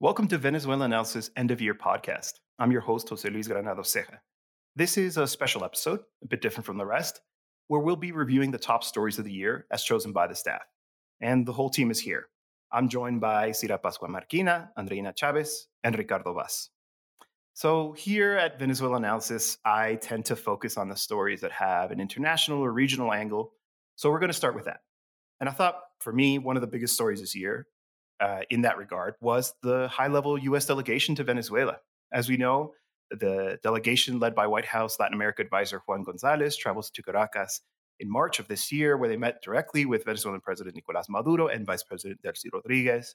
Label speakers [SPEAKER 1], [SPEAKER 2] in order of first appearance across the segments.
[SPEAKER 1] Welcome to Venezuela Analysis End of Year Podcast. I'm your host, Jose Luis Granado Ceja. This is a special episode, a bit different from the rest, where we'll be reviewing the top stories of the year as chosen by the staff. And the whole team is here. I'm joined by Cira Pascual Marquina, Andreina Chavez, and Ricardo Vaz. So, here at Venezuela Analysis, I tend to focus on the stories that have an international or regional angle. So, we're going to start with that. And I thought for me, one of the biggest stories this year uh, in that regard was the high level US delegation to Venezuela. As we know, the delegation led by White House Latin America advisor Juan Gonzalez travels to Caracas in March of this year, where they met directly with Venezuelan President Nicolas Maduro and Vice President Delcy Rodriguez.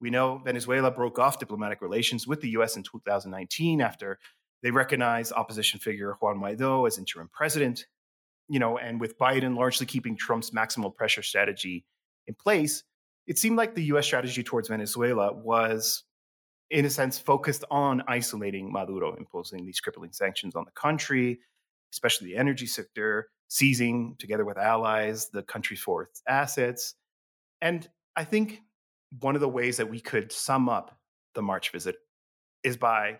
[SPEAKER 1] We know Venezuela broke off diplomatic relations with the US in 2019 after they recognized opposition figure Juan Guaido as interim president. You know, and with Biden largely keeping Trump's maximal pressure strategy in place, it seemed like the US strategy towards Venezuela was, in a sense, focused on isolating Maduro, imposing these crippling sanctions on the country, especially the energy sector, seizing, together with allies, the country's foreign assets. And I think one of the ways that we could sum up the March visit is by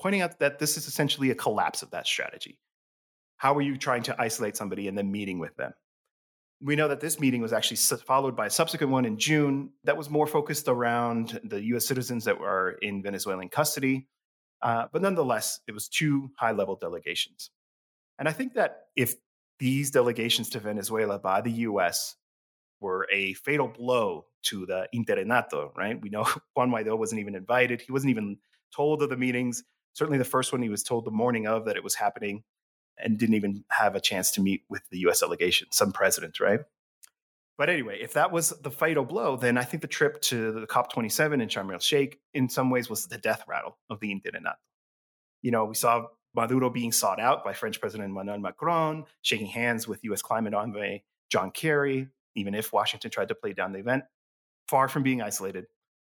[SPEAKER 1] pointing out that this is essentially a collapse of that strategy. How are you trying to isolate somebody and then meeting with them? We know that this meeting was actually followed by a subsequent one in June that was more focused around the US citizens that were in Venezuelan custody. Uh, but nonetheless, it was two high level delegations. And I think that if these delegations to Venezuela by the US were a fatal blow to the Interinato, right? We know Juan Guaido wasn't even invited. He wasn't even told of the meetings. Certainly the first one, he was told the morning of that it was happening and didn't even have a chance to meet with the US delegation, some president, right? But anyway, if that was the fatal blow, then I think the trip to the COP27 in Sharm el Sheikh in some ways was the death rattle of the Interinato. You know, we saw Maduro being sought out by French President Emmanuel Macron, shaking hands with US climate envoy John Kerry, even if Washington tried to play down the event. Far from being isolated,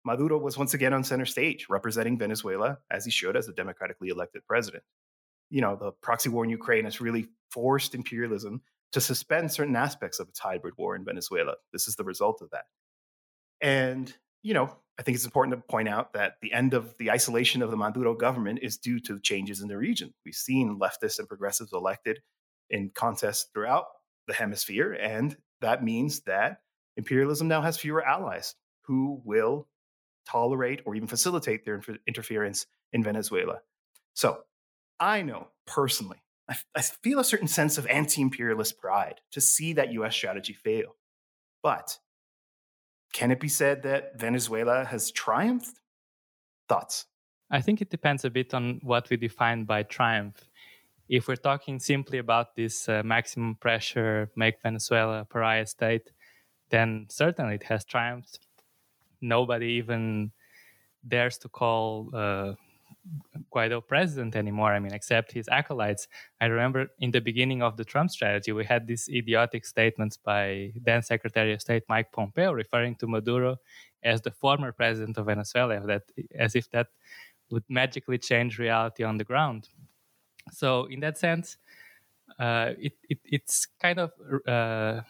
[SPEAKER 1] Maduro was once again on center stage, representing Venezuela as he should as a democratically elected president you know, the proxy war in Ukraine has really forced imperialism to suspend certain aspects of its hybrid war in Venezuela. This is the result of that. And, you know, I think it's important to point out that the end of the isolation of the Maduro government is due to changes in the region. We've seen leftists and progressives elected in contests throughout the hemisphere, and that means that imperialism now has fewer allies who will tolerate or even facilitate their interference in Venezuela. So, I know personally, I, I feel a certain sense of anti imperialist pride to see that US strategy fail. But can it be said that Venezuela has triumphed? Thoughts?
[SPEAKER 2] I think it depends a bit on what we define by triumph. If we're talking simply about this uh, maximum pressure, make Venezuela a pariah state, then certainly it has triumphed. Nobody even dares to call uh, Guaido president anymore. I mean, except his acolytes. I remember in the beginning of the Trump strategy, we had these idiotic statements by then Secretary of State Mike Pompeo referring to Maduro as the former president of Venezuela, that as if that would magically change reality on the ground. So, in that sense, uh, it, it, it's kind of uh,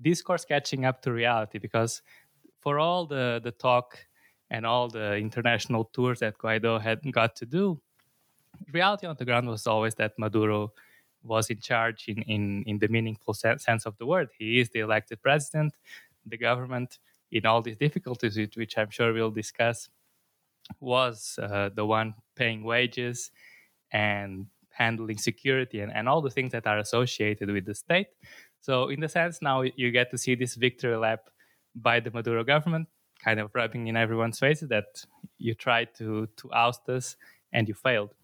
[SPEAKER 2] discourse catching up to reality because for all the the talk and all the international tours that Guaido had got to do, reality on the ground was always that Maduro was in charge in, in, in the meaningful sense of the word. He is the elected president. The government, in all these difficulties, which I'm sure we'll discuss, was uh, the one paying wages and handling security and, and all the things that are associated with the state. So, in the sense, now you get to see this victory lap by the Maduro government kind of rubbing in everyone's faces that you tried to to oust us and you failed.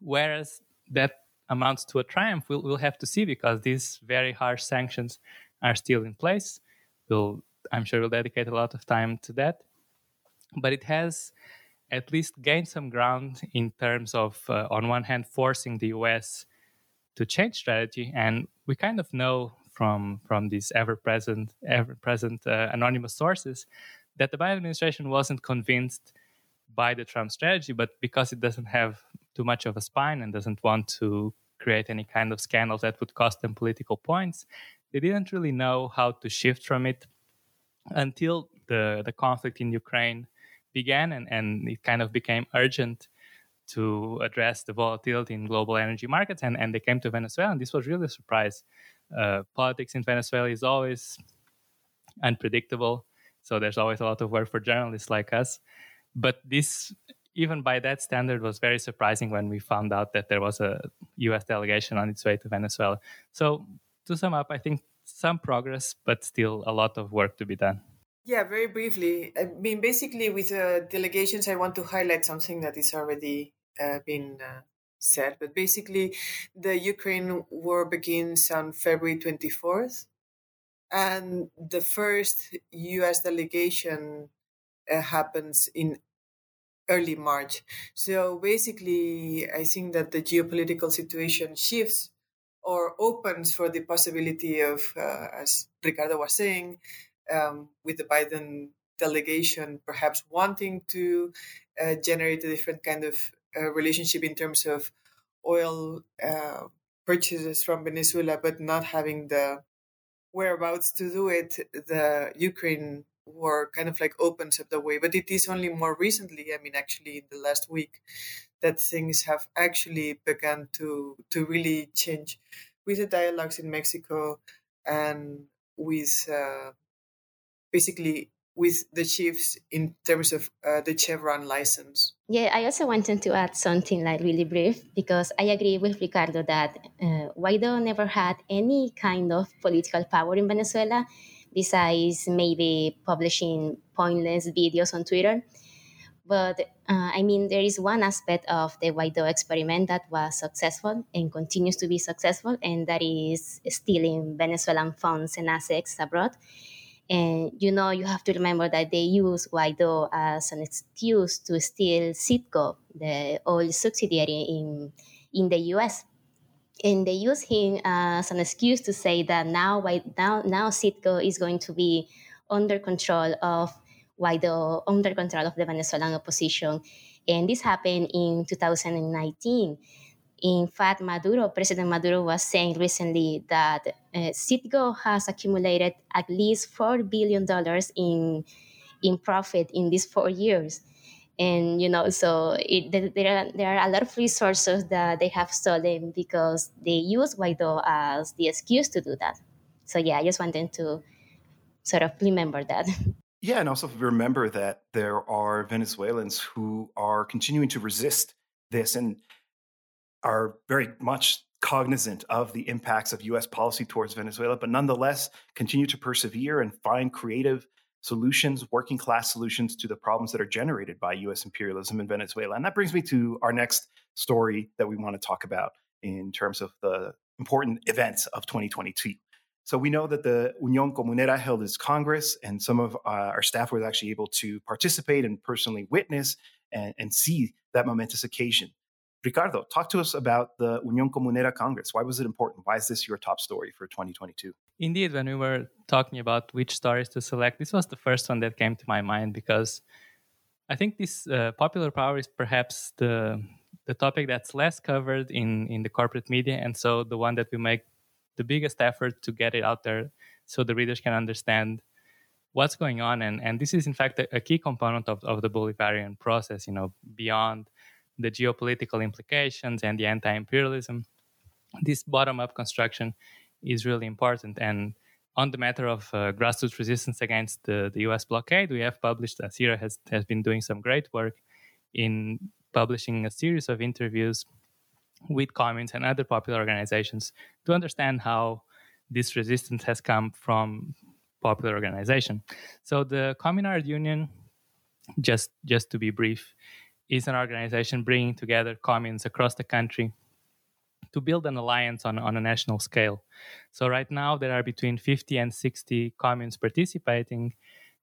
[SPEAKER 2] Whereas that amounts to a triumph, we'll, we'll have to see because these very harsh sanctions are still in place. We'll, I'm sure we'll dedicate a lot of time to that. But it has at least gained some ground in terms of, uh, on one hand, forcing the US to change strategy. And we kind of know from from these ever present ever present uh, anonymous sources that the Biden administration wasn't convinced by the Trump strategy, but because it doesn't have too much of a spine and doesn't want to create any kind of scandals that would cost them political points, they didn't really know how to shift from it until the, the conflict in Ukraine began and, and it kind of became urgent to address the volatility in global energy markets and, and they came to venezuela. And this was really a surprise politics in venezuela is always unpredictable so there's always a lot of work for journalists like us. But this even by that standard was very surprising when we found out that there was a us delegation on its way to venezuela. So to sum up i think some progress but still a lot of work to be done.
[SPEAKER 3] Yeah, very briefly. I mean, basically, with uh, delegations, I want to highlight something that is already uh, been uh, said. But basically, the Ukraine war begins on February 24th. And the first US delegation uh, happens in early March. So basically, I think that the geopolitical situation shifts or opens for the possibility of, uh, as Ricardo was saying, um, with the Biden delegation perhaps wanting to uh, generate a different kind of relationship in terms of oil uh, purchases from Venezuela, but not having the whereabouts to do it, the Ukraine war kind of like opens up the way. But it is only more recently, I mean, actually in the last week, that things have actually begun to to really change with the dialogues in Mexico and with uh, basically with the chiefs in terms of uh, the Chevron license.
[SPEAKER 4] Yeah, I also wanted to add something like really brief because I agree with Ricardo that uh, Guaido never had any kind of political power in Venezuela besides maybe publishing pointless videos on Twitter. But uh, I mean, there is one aspect of the Guaido experiment that was successful and continues to be successful, and that is stealing Venezuelan funds and assets abroad. And you know, you have to remember that they use Guaido as an excuse to steal Citgo, the oil subsidiary in, in the US. And they use him as an excuse to say that now, now, now Citgo is going to be under control of Guaido, under control of the Venezuelan opposition. And this happened in 2019 in fact, Maduro, President Maduro was saying recently that uh, Citgo has accumulated at least $4 billion in, in profit in these four years. And, you know, so it, there, are, there are a lot of resources that they have stolen because they use Guaido as the excuse to do that. So, yeah, I just wanted to sort of remember that.
[SPEAKER 1] Yeah, and also remember that there are Venezuelans who are continuing to resist this. And are very much cognizant of the impacts of US policy towards Venezuela, but nonetheless continue to persevere and find creative solutions, working class solutions to the problems that are generated by US imperialism in Venezuela. And that brings me to our next story that we want to talk about in terms of the important events of 2022. So we know that the Unión Comunera held its Congress, and some of uh, our staff was actually able to participate and personally witness and, and see that momentous occasion. Ricardo, talk to us about the Unión Comunera Congress. Why was it important? Why is this your top story for 2022?
[SPEAKER 2] Indeed, when we were talking about which stories to select, this was the first one that came to my mind because I think this uh, popular power is perhaps the the topic that's less covered in in the corporate media, and so the one that we make the biggest effort to get it out there so the readers can understand what's going on and and this is in fact a, a key component of, of the bolivarian process you know beyond the geopolitical implications and the anti-imperialism this bottom-up construction is really important. And on the matter of uh, grassroots resistance against the, the us blockade we have published asira has, has been doing some great work in publishing a series of interviews with communes and other popular organizations to understand how this resistance has come from popular organization. So the communard union just just to be brief is an organization bringing together communes across the country to build an alliance on, on a national scale. So, right now, there are between 50 and 60 communes participating.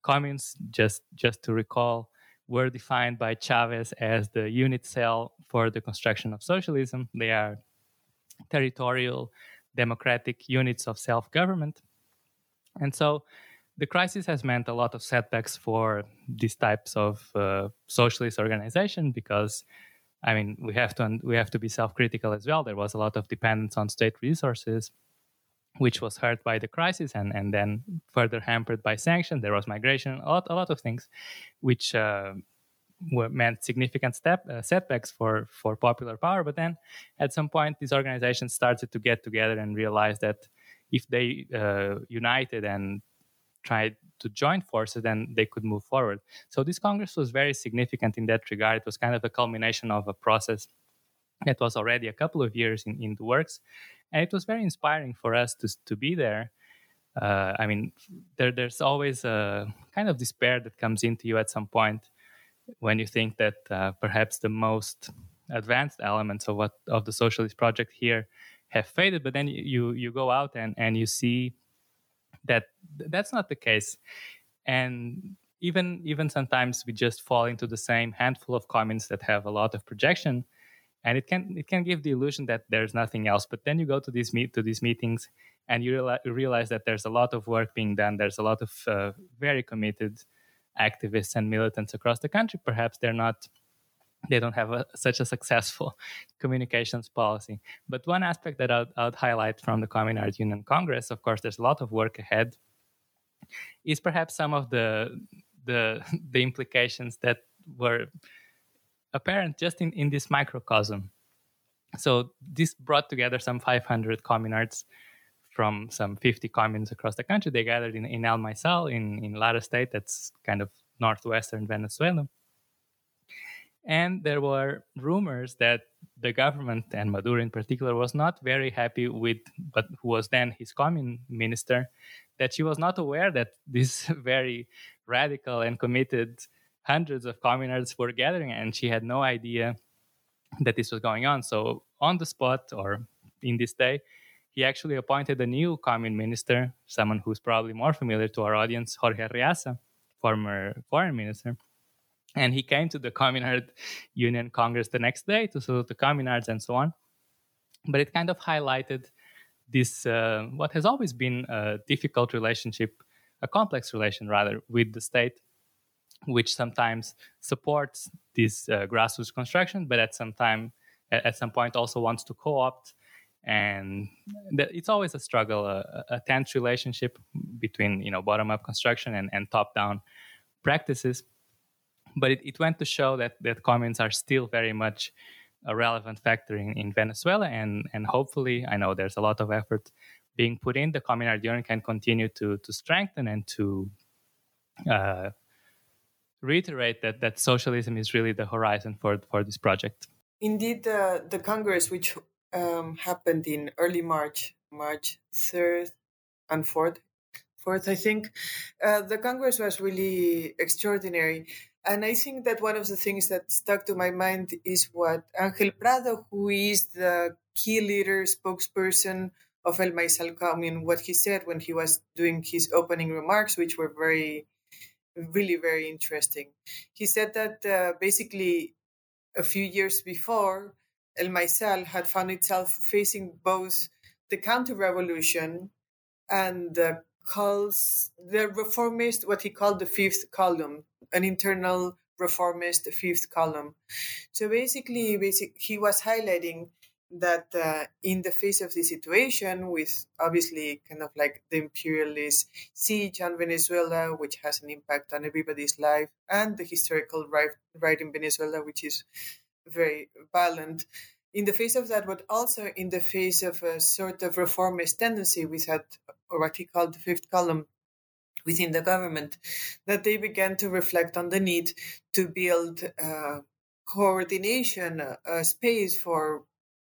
[SPEAKER 2] Communes, just, just to recall, were defined by Chavez as the unit cell for the construction of socialism. They are territorial, democratic units of self government. And so, the crisis has meant a lot of setbacks for these types of uh, socialist organization because I mean we have to we have to be self-critical as well. There was a lot of dependence on state resources, which was hurt by the crisis and and then further hampered by sanctions. There was migration, a lot a lot of things, which uh, meant significant step uh, setbacks for for popular power. But then, at some point, these organizations started to get together and realize that if they uh, united and tried to join forces, then they could move forward. So this Congress was very significant in that regard. It was kind of a culmination of a process that was already a couple of years in, in the works. And it was very inspiring for us to, to be there. Uh, I mean, there, there's always a kind of despair that comes into you at some point when you think that uh, perhaps the most advanced elements of what of the socialist project here have faded. But then you you go out and and you see that that's not the case. And even even sometimes we just fall into the same handful of comments that have a lot of projection and it can it can give the illusion that there's nothing else. But then you go to these meet to these meetings and you realize, realize that there's a lot of work being done. There's a lot of uh, very committed activists and militants across the country. Perhaps they're not they don't have a, such a successful communications policy. But one aspect that I'd, I'd highlight from the Communard Union Congress, of course, there's a lot of work ahead, is perhaps some of the the the implications that were apparent just in, in this microcosm. So this brought together some 500 communards from some 50 communes across the country. They gathered in, in El Maizal in, in Lara State, that's kind of northwestern Venezuela and there were rumors that the government and Maduro in particular was not very happy with, but who was then his commune minister, that she was not aware that these very radical and committed hundreds of communards were gathering, and she had no idea that this was going on. So on the spot, or in this day, he actually appointed a new commune minister, someone who's probably more familiar to our audience, Jorge Arreaza, former foreign minister and he came to the Communard Union Congress the next day to salute the Communards and so on. But it kind of highlighted this, uh, what has always been a difficult relationship, a complex relation rather, with the state, which sometimes supports this uh, grassroots construction, but at some time, at some point, also wants to co-opt. And it's always a struggle, a, a tense relationship between you know bottom-up construction and, and top-down practices but it, it went to show that that communes are still very much a relevant factor in, in Venezuela, and and hopefully, I know there's a lot of effort being put in. The Communard Union can continue to to strengthen and to uh, reiterate that that socialism is really the horizon for for this project.
[SPEAKER 3] Indeed, uh, the Congress, which um, happened in early March, March third and fourth, fourth, I think, uh, the Congress was really extraordinary and I think that one of the things that stuck to my mind is what Angel Prado, who is the key leader, spokesperson of El Maizal Commune, what he said when he was doing his opening remarks, which were very, really very interesting. He said that uh, basically a few years before, El Maizal had found itself facing both the counter revolution and the calls the reformist what he called the fifth column an internal reformist fifth column. So basically basic, he was highlighting that uh, in the face of the situation with obviously kind of like the imperialist siege on venezuela which has an impact on everybody's life and the historical right, right in venezuela which is very violent in the face of that, but also in the face of a sort of reformist tendency we had, or what he called the fifth column within the government, that they began to reflect on the need to build uh, coordination, uh, space for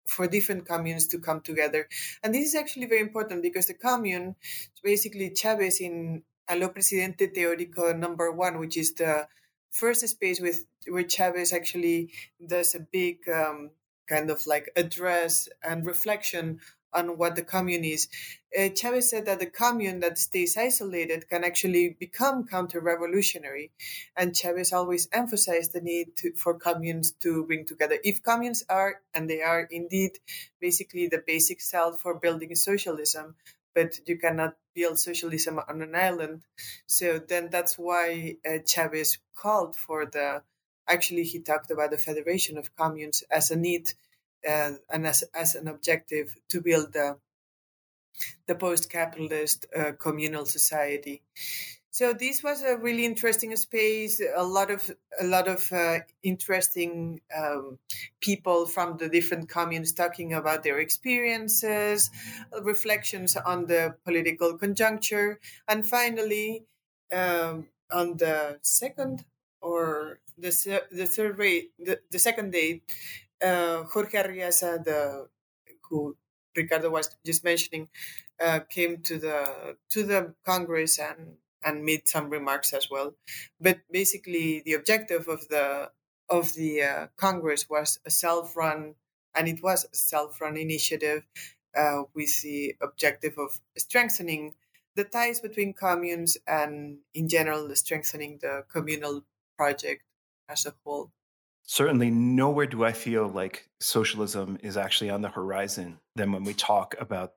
[SPEAKER 3] for different communes to come together. And this is actually very important because the commune basically Chavez in Aló Presidente Teórico number one, which is the first space with where Chavez actually does a big um, kind of like address and reflection on what the commune is. Uh, Chavez said that the commune that stays isolated can actually become counter-revolutionary, and Chavez always emphasized the need to, for communes to bring together. If communes are, and they are indeed, basically the basic cell for building socialism, but you cannot build socialism on an island. So then that's why uh, Chavez called for the actually he talked about the federation of communes as a need uh, and as, as an objective to build the, the post-capitalist uh, communal society So this was a really interesting space. A lot of a lot of uh, interesting um, people from the different communes talking about their experiences, reflections on the political conjuncture, and finally, um, on the second or the the third day, the, the second day, uh, Jorge Arreaza, the who Ricardo was just mentioning, uh, came to the to the Congress and and made some remarks as well. But basically, the objective of the of the uh, Congress was a self-run, and it was a self-run initiative uh, with the objective of strengthening the ties between communes and, in general, strengthening the communal project as a whole.
[SPEAKER 1] Certainly, nowhere do I feel like socialism is actually on the horizon than when we talk about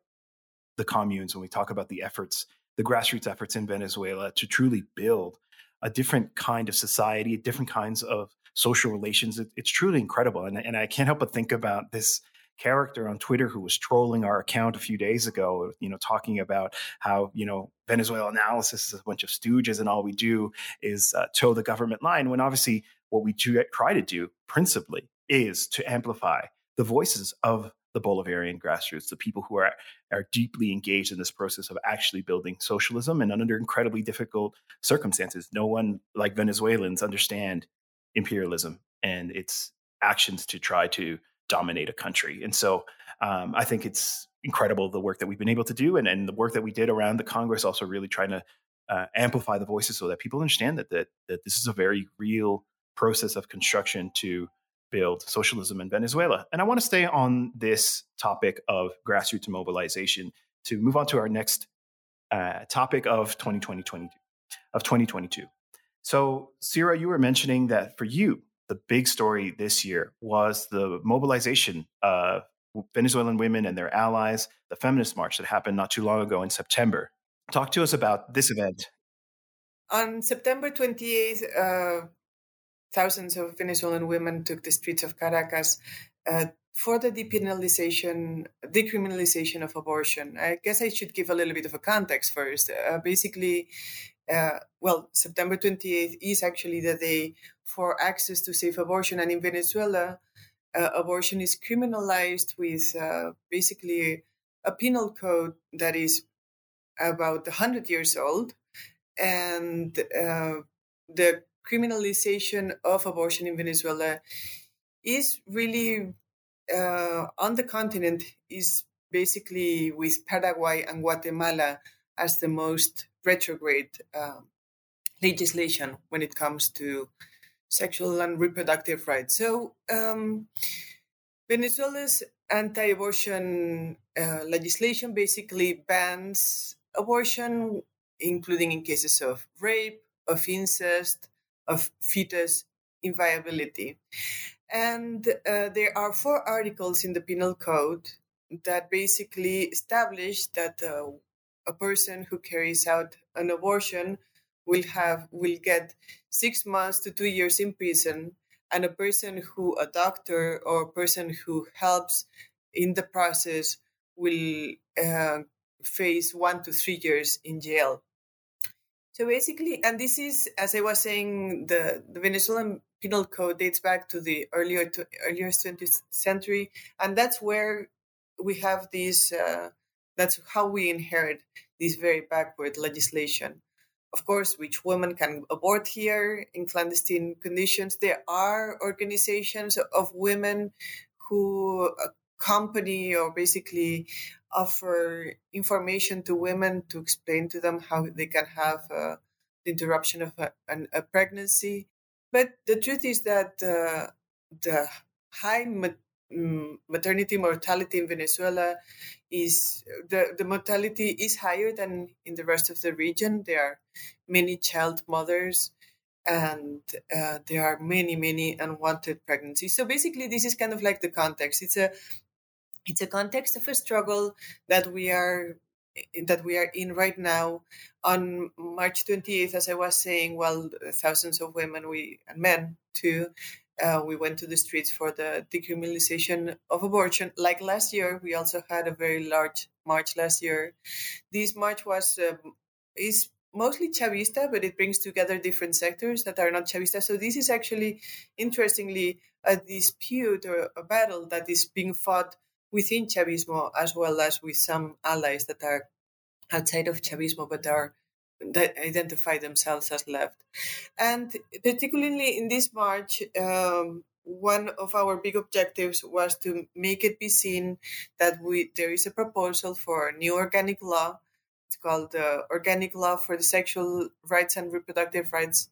[SPEAKER 1] the communes, when we talk about the efforts the grassroots efforts in Venezuela to truly build a different kind of society, different kinds of social relations. It, it's truly incredible. And, and I can't help but think about this character on Twitter who was trolling our account a few days ago, you know, talking about how, you know, Venezuela analysis is a bunch of stooges and all we do is uh, toe the government line when obviously what we try to do principally is to amplify the voices of the Bolivarian grassroots, the people who are are deeply engaged in this process of actually building socialism and under incredibly difficult circumstances. No one like Venezuelans understand imperialism and its actions to try to dominate a country. And so um, I think it's incredible the work that we've been able to do and, and the work that we did around the Congress also really trying to uh, amplify the voices so that people understand that, that that this is a very real process of construction to build socialism in Venezuela. And I want to stay on this topic of grassroots mobilization to move on to our next uh, topic of 2020, of 2022. So, Cira, you were mentioning that for you, the big story this year was the mobilization of Venezuelan women and their allies, the feminist march that happened not too long ago in September. Talk to us about this event.
[SPEAKER 3] On September 28th, uh, thousands of Venezuelan women took the streets of Caracas uh, for the depenalization, decriminalization of abortion. I guess I should give a little bit of a context first. Uh, basically, uh, well, September 28th is actually the day for access to safe abortion, and in Venezuela, uh, abortion is criminalized with uh, basically a penal code that is about 100 years old, and uh, the criminalization of abortion in Venezuela is really uh, on the continent is basically with Paraguay and Guatemala as the most retrograde uh, legislation when it comes to sexual and reproductive rights. So um, Venezuela's anti-abortion uh, legislation basically bans abortion, including in cases of rape, of incest, of fetus inviolability. And uh, there are four articles in the penal code that basically establish that uh, a person who carries out an abortion will have will get six months to two years in prison, and a person who a doctor or a person who helps in the process will uh, face one to three years in jail. So basically, and this is, as I was saying, the, the Venezuelan penal code dates back to the earlier to, earlier 20th century, and that's where we have these. Uh, that's how we inherit this very backward legislation. Of course, which women can abort here in clandestine conditions. There are organizations of women who accompany or basically offer information to women to explain to them how they can have uh, the interruption of a, an, a, pregnancy. But the truth is that uh, the high mm, maternity mortality in Venezuela is the, the mortality is higher than in the rest of the region. There are many child mothers and uh, there are many many unwanted pregnancies so basically this is kind of like the context it's a it's a context of a struggle that we are that we are in right now. On March 28th, as I was saying, well, thousands of women we and men too, uh, we went to the streets for the decriminalization of abortion. Like last year, we also had a very large march last year. This march was uh, is mostly Chavista, but it brings together different sectors that are not Chavista. So this is actually, interestingly, a dispute or a battle that is being fought within Chavismo as well as with some allies that are outside of Chavismo but are that identify themselves as left. And particularly in this march, um, one of our big objectives was to make it be seen that we there is a proposal for a new organic law. It's called the Organic Law for the Sexual Rights and Reproductive Rights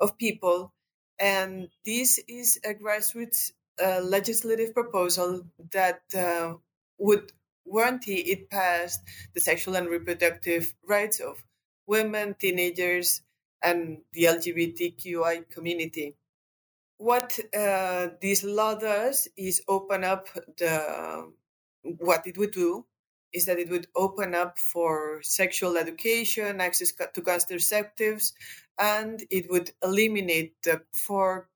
[SPEAKER 3] of People, and this is a grassroots uh, legislative proposal that uh, would guarantee it passed the sexual and reproductive rights of women, teenagers, and the LGBTQI community. What uh, this law does is open up the what it would do is that it would open up for sexual education, access to contraceptives, and it would eliminate the four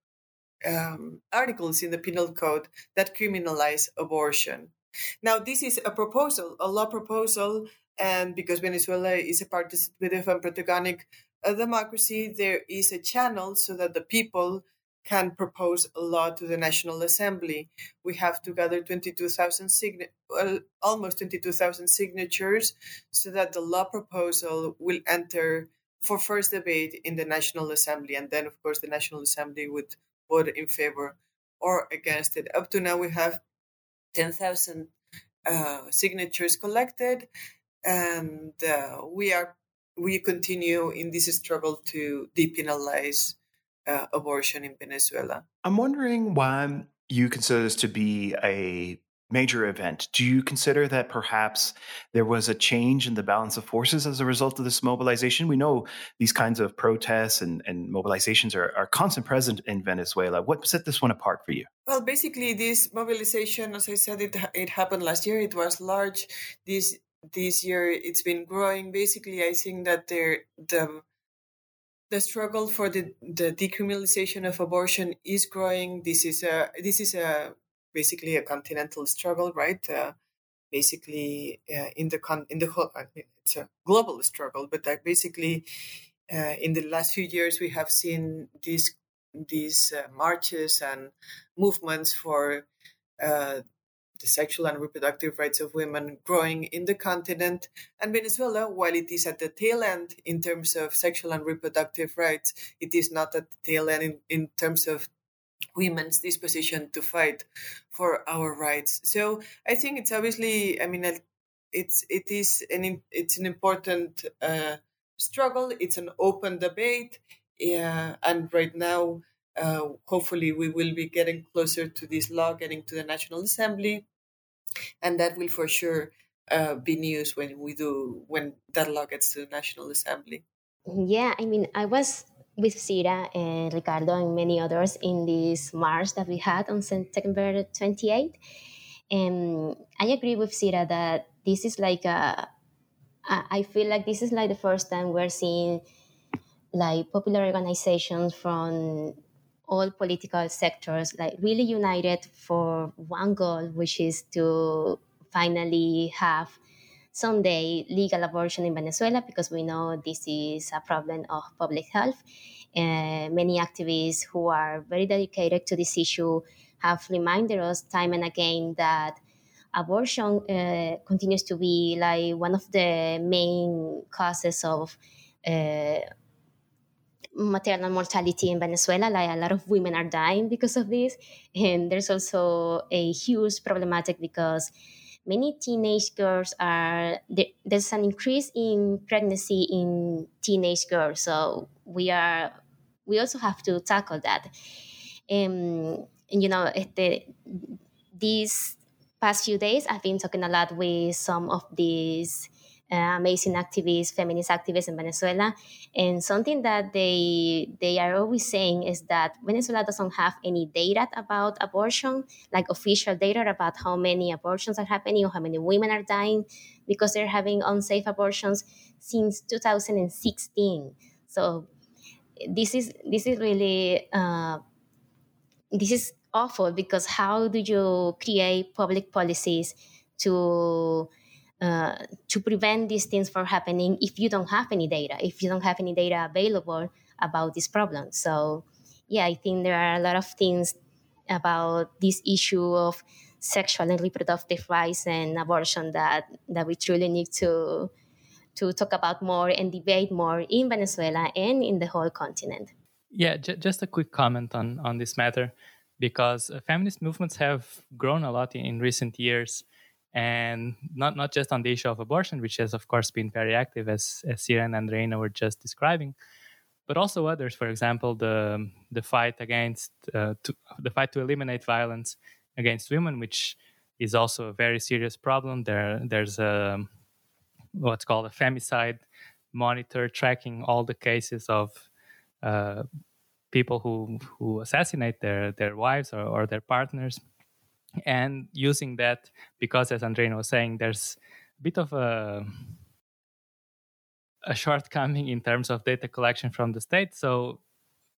[SPEAKER 3] um, articles in the penal code that criminalize abortion. Now, this is a proposal, a law proposal, and because Venezuela is a participative and protagonic uh, democracy, there is a channel so that the people can propose a law to the National Assembly. We have to gather 22,000 sign- well, almost 22,000 signatures so that the law proposal will enter for first debate in the National Assembly. And then, of course, the National Assembly would vote in favor or against it. Up to now, we have 10,000 uh, signatures collected, and uh, we are we continue in this struggle to depenalize uh, abortion in Venezuela.
[SPEAKER 1] I'm wondering why you consider this to be a major event. Do you consider that perhaps there was a change in the balance of forces as a result of this mobilization? We know these kinds of protests and, and mobilizations are, are constant present in Venezuela. What set this one apart for you?
[SPEAKER 3] Well, basically, this mobilization, as I said, it it happened last year. It was large. This this year, it's been growing. Basically, I think that there the the struggle for the, the decriminalization of abortion is growing. This is a this is a basically a continental struggle, right? Uh, basically, uh, in the con- in the whole, I mean, it's a global struggle, but uh, basically, in the last few years, we have seen these these marches and movements for the sexual and reproductive rights of women growing in the continent. And Venezuela, while it is at the tail end in terms of sexual and reproductive rights, it is not at the tail end in, in terms of women's disposition to fight for our rights. So I think it's obviously, I mean, it's it is an it's an important uh, struggle. It's an open debate, yeah, and right now, uh, hopefully, we will be getting closer to this law getting to the National Assembly, and that will for sure uh, be news when we do when that law gets to the National Assembly.
[SPEAKER 4] Yeah, I mean, I was with Cira and Ricardo and many others in this march that we had on September 28. And I agree with Cira that this is like a, I feel like this is like the first time we're seeing like popular organizations from all political sectors like really united for one goal, which is to finally have someday legal abortion in Venezuela because we know this is a problem of public health. Uh, many activists who are very dedicated to this issue have reminded us time and again that abortion uh, continues to be like one of the main causes of uh, maternal mortality in Venezuela. Like a lot of women are dying because of this, and there's also a huge problematic because many teenage girls are there's an increase in pregnancy in teenage girls. So we are we also have to tackle that. Um, and you know the, these past few days i've been talking a lot with some of these uh, amazing activists, feminist activists in Venezuela. And something that they they are always saying is that Venezuela doesn't have any data about abortion, like official data about how many abortions are happening or how many women are dying because they're having unsafe abortions since 2016. So this is this is really uh, this is awful because how do you create public policies to uh, to prevent these things from happening if you don't have any data, if you don't have any data available about this problem. So, yeah, I think there are a lot of things about this issue of sexual and reproductive rights and abortion that, that we truly need to to talk about more and debate more in Venezuela and in the whole continent.
[SPEAKER 2] Yeah, j- just a quick comment on on this matter, because uh, feminist movements have grown a lot in, in recent years, and not not just on the issue of abortion, which has of course been very active, as as Cira and Andreina were just describing, but also others. For example, the the fight against uh, to, the fight to eliminate violence against women, which is also a very serious problem. There there's a what's called a femicide monitor tracking all the cases of uh, people who who assassinate their their wives or, or their partners and using that because as andreina was saying there's a bit of a a shortcoming in terms of data collection from the state. So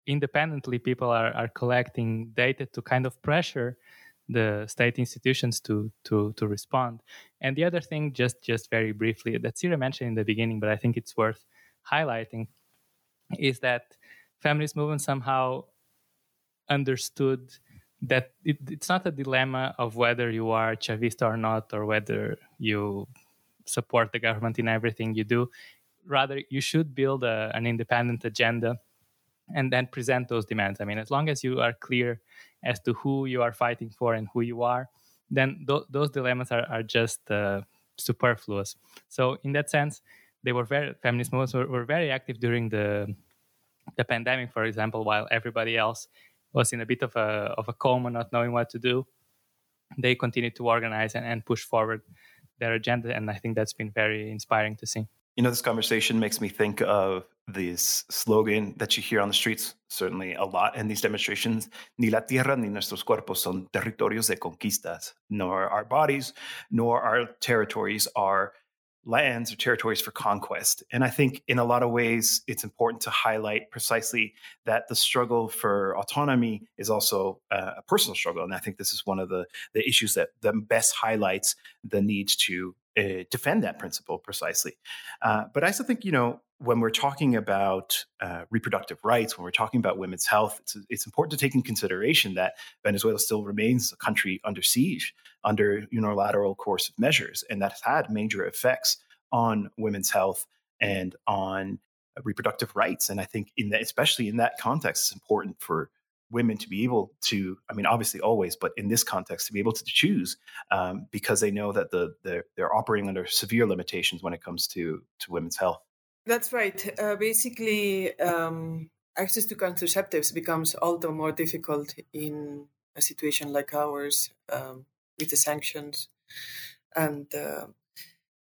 [SPEAKER 2] independently people are, are collecting data to kind of pressure the state institutions to to to respond. And the other thing just just very briefly that Cira mentioned in the beginning but i think it's worth highlighting is that feminist movement somehow understood that it, it's not a dilemma of whether you are Chavista or not, or whether you support the government in everything you do. Rather, you should build a, an independent agenda and then present those demands. I mean, as long as you are clear as to who you are fighting for and who you are, then th- those dilemmas are, are just uh, superfluous. So, in that sense, they were very feminist movements were, were very active during the the pandemic, for example, while everybody else was in a bit of a of a coma, not knowing what to do, they continued to organize and, and push forward their agenda, and I think that's been very inspiring to see.
[SPEAKER 1] You know, this conversation makes me think of this slogan that you hear on the streets, certainly a lot in these demonstrations Ni la tierra ni nuestros cuerpos son territorios de conquistas, nor our bodies nor our territories are lands or territories for conquest. And I think in a lot of ways, it's important to highlight precisely that the struggle for autonomy is also uh, a personal struggle. And I think this is one of the, the issues that, that best highlights the need to uh, defend that principle precisely. Uh, but I also think, you know, when we're talking about uh, reproductive rights, when we're talking about women's health, it's, it's important to take in consideration that Venezuela still remains a country under siege, under unilateral coercive measures, and that's had major effects on women's health and on reproductive rights. And I think, in especially in that context, it's important for women to be able to i mean obviously always but in this context to be able to choose um, because they know that the they're, they're operating under severe limitations when it comes to to women's health
[SPEAKER 3] that's right uh, basically um, access to contraceptives becomes all the more difficult in a situation like ours um, with the sanctions and uh,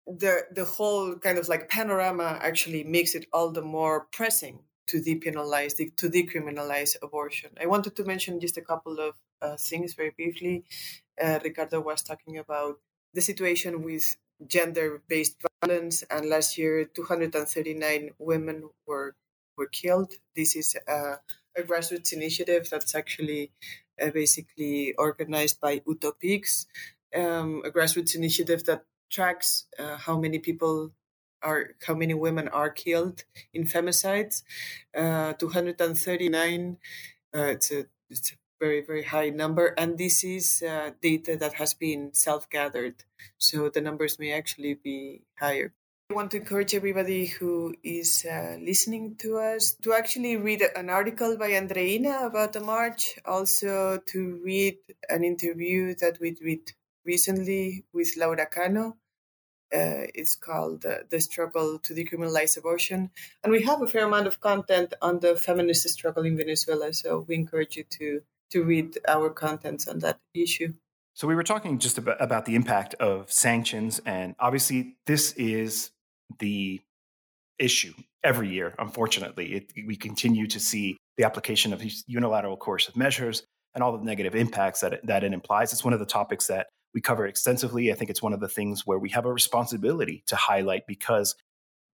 [SPEAKER 3] the the whole kind of like panorama actually makes it all the more pressing to depenalize, to decriminalize abortion. I wanted to mention just a couple of uh, things very briefly. Uh, Ricardo was talking about the situation with gender-based violence, and last year 239 women were were killed. This is a, a grassroots initiative that's actually uh, basically organized by Utopix, um, a grassroots initiative that tracks uh, how many people are how many women are killed in femicides. Uh, 239. Uh, it's a it's a very very high number, and this is uh, data that has been self gathered, so the numbers may actually be higher. I want to encourage everybody who is uh, listening to us to actually read an article by Andreina about the march, also to read an interview that we did recently with Laura Cano uh, it's called uh, The Struggle to Decriminalize Abortion. And we have a fair amount of content on the feminist struggle in Venezuela. So we encourage you to, to read our contents on that issue.
[SPEAKER 1] So we were talking just about, about the impact of sanctions. And obviously, this is the issue every year, unfortunately. It, we continue to see the application of these unilateral coercive measures and all the negative impacts that it, that it implies. It's one of the topics that we cover extensively. I think it's one of the things where we have a responsibility to highlight because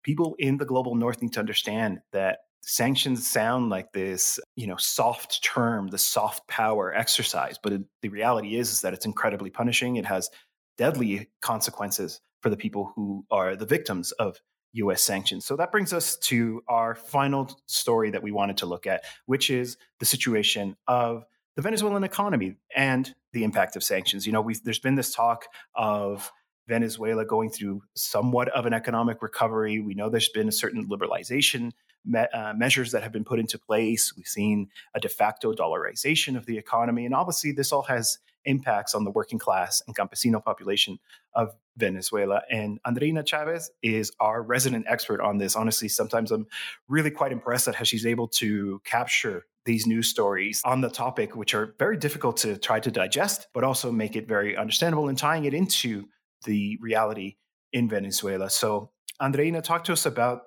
[SPEAKER 1] people in the global north need to understand that sanctions sound like this you know soft term the soft power exercise but it, the reality is, is that it's incredibly punishing it has deadly consequences for the people who are the victims of US sanctions. So that brings us to our final story that we wanted to look at, which is the situation of the Venezuelan economy and the impact of sanctions. You know, there's been this talk of Venezuela going through somewhat of an economic recovery. We know there's been a certain liberalization me- uh, measures that have been put into place. We've seen a de facto dollarization of the economy. And obviously, this all has impacts on the working class and campesino population of Venezuela. And Andreina Chavez is our resident expert on this. Honestly, sometimes I'm really quite impressed at how she's able to capture these news stories on the topic, which are very difficult to try to digest, but also make it very understandable and tying it into the reality in Venezuela. So, Andreina, talk to us about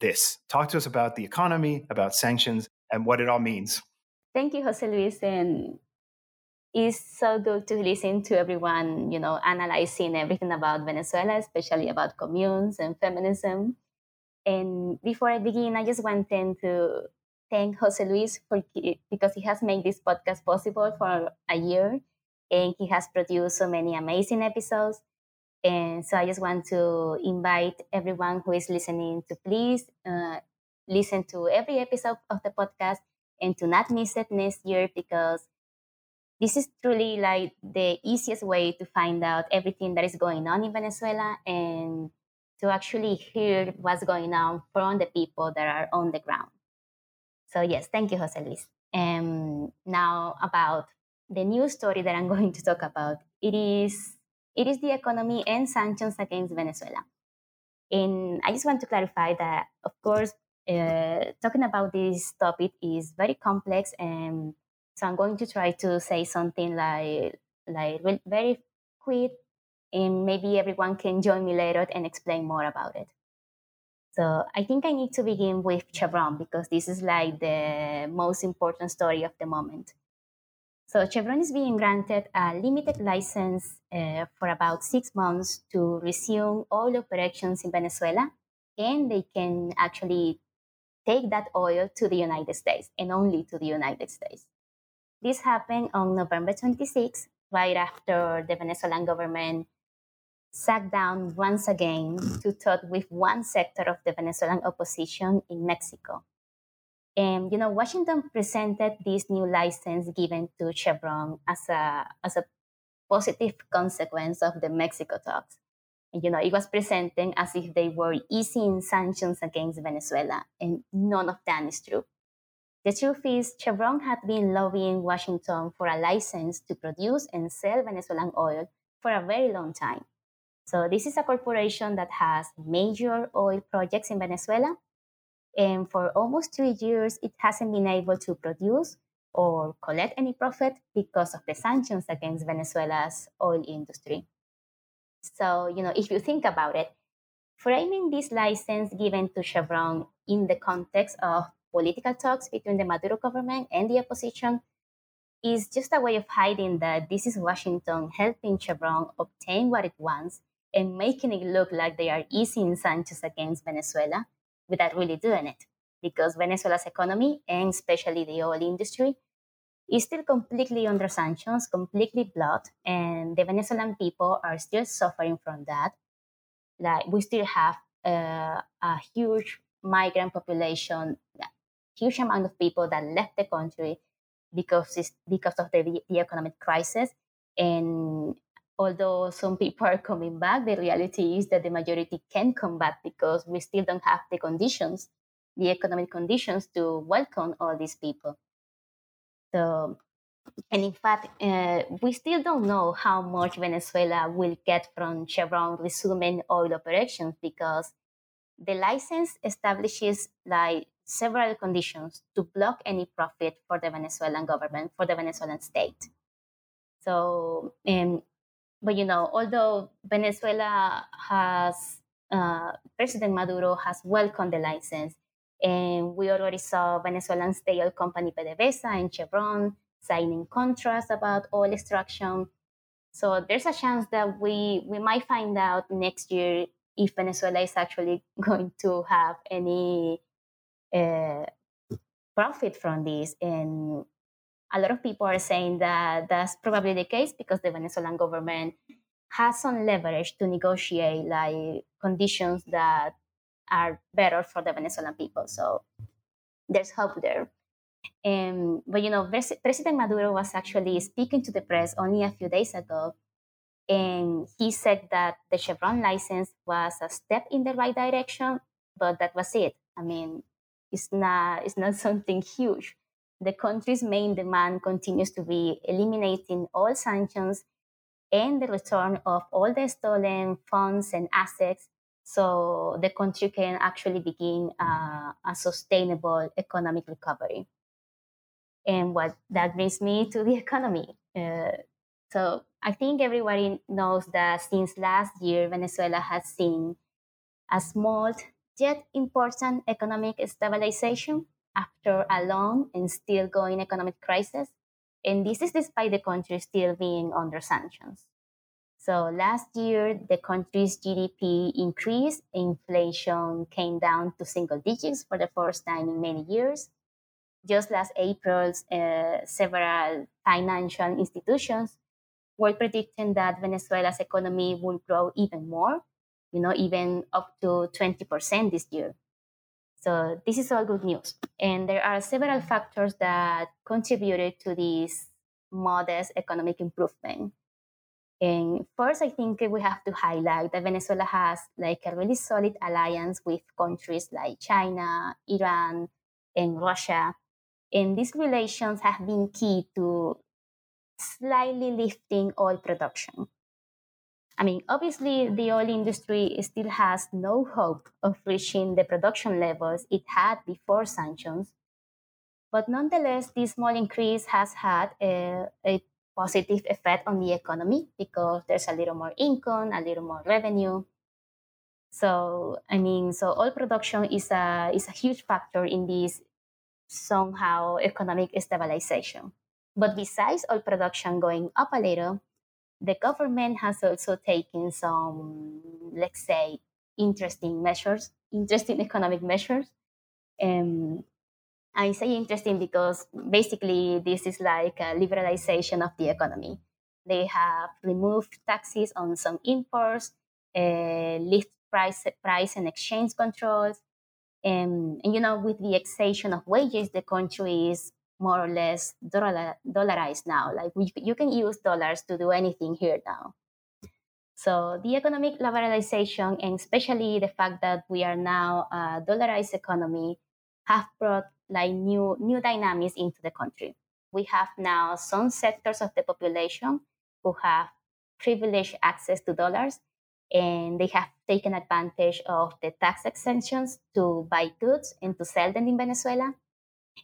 [SPEAKER 1] this. Talk to us about the economy, about sanctions, and what it all means.
[SPEAKER 4] Thank you, Jose Luis. And it's so good to listen to everyone, you know, analyzing everything about Venezuela, especially about communes and feminism. And before I begin, I just wanted to thank Jose Luis for because he has made this podcast possible for a year, and he has produced so many amazing episodes. And so I just want to invite everyone who is listening to please uh, listen to every episode of the podcast and to not miss it next year because this is truly like the easiest way to find out everything that is going on in Venezuela and to actually hear what's going on from the people that are on the ground. So yes, thank you, Jose Luis. And now about the new story that I'm going to talk about. It is it is the economy and sanctions against Venezuela. And I just want to clarify that, of course, uh, talking about this topic is very complex, and so I'm going to try to say something like like very quick, and maybe everyone can join me later and explain more about it. So I think I need to begin with Chevron because this is like the most important story of the moment. So Chevron is being granted a limited license uh, for about six months to resume oil operations in Venezuela, and they can actually take that oil to the United States and only to the United States. This happened on November 26, right after the Venezuelan government sat down once again to talk with one sector of the Venezuelan opposition in Mexico. And you know, Washington presented this new license given to Chevron as a as a positive consequence of the Mexico talks. And, you know, it was presented as if they were easing sanctions against Venezuela, and none of that is true. The truth is, Chevron had been lobbying Washington for a license to produce and sell Venezuelan oil for a very long time. So, this is a corporation that has major oil projects in Venezuela and for almost three years, it hasn't been able to produce or collect any profit because of the sanctions against Venezuela's oil industry. So, you know, if you think about it, framing this license given to Chevron in the context of political talks between the Maduro government and the opposition is just a way of hiding that this is Washington helping Chevron obtain what it wants and making it look like they are easing sanctions against Venezuela without really doing it because Venezuela's economy and especially the oil industry is still completely under sanctions, completely blocked, and the Venezuelan people are still suffering from that. Like we still have uh, a huge migrant population, huge amount of people that left the country because because of the, the economic crisis, and although some people are coming back, the reality is that the majority can come back because we still don't have the conditions, the economic conditions to welcome all these people. So, and in fact, uh, we still don't know how much Venezuela will get from Chevron resuming oil operations because the license establishes like several conditions to block any profit for the Venezuelan government, for the Venezuelan state. So, um, but you know, although Venezuela has uh, President Maduro has welcomed the license, and we already saw Venezuelan state oil company PDVSA and Chevron signing contracts about oil extraction. So there's a chance that we we might find out next year if Venezuela is actually going to have any uh, profit from this, and a lot of people are saying that that's probably the case because the Venezuelan government has some leverage to negotiate like conditions that are better for the Venezuelan people. So there's hope there. Um, but you know, President Maduro was actually speaking to the press only a few days ago, and he said that the Chevron license was a step in the right direction, but that was it. I mean, it's not it's not something huge. The country's main demand continues to be eliminating all sanctions and the return of all the stolen funds and assets so the country can actually begin uh, a sustainable economic recovery. And what that brings me to the economy. Uh, so I think everybody knows that since last year, Venezuela has seen a small yet important economic stabilization after a long and still going economic crisis. And this is despite the country still being under sanctions. So last year, the country's GDP increased, inflation came down to single digits for the first time in many years. Just last April, uh, several financial institutions were predicting that Venezuela's economy will grow even more, you know, even up to 20% this year. So this is all good news. And there are several factors that contributed to this modest economic improvement. And first, I think we have to highlight that Venezuela has like a really solid alliance with countries like China, Iran, and Russia. And these relations have been key to slightly lifting oil production. I mean, obviously, the oil industry still has no hope of reaching the production levels it had before sanctions. But nonetheless, this small increase has had a, a positive effect on the economy because there's a little more income, a little more revenue. So I mean, so oil production is a is a huge factor in this somehow economic stabilization. But besides oil production going up a little, the government has also taken some, let's say, interesting measures, interesting economic measures. Um, I say interesting because basically this is like a liberalization of the economy. They have removed taxes on some imports, uh, lift price, price and exchange controls, and, and you know with the extension of wages, the country is more or less dollar, dollarized now. Like we, you can use dollars to do anything here now. So the economic liberalization, and especially the fact that we are now a dollarized economy, have brought like new new dynamics into the country. We have now some sectors of the population who have privileged access to dollars and they have taken advantage of the tax exemptions to buy goods and to sell them in Venezuela.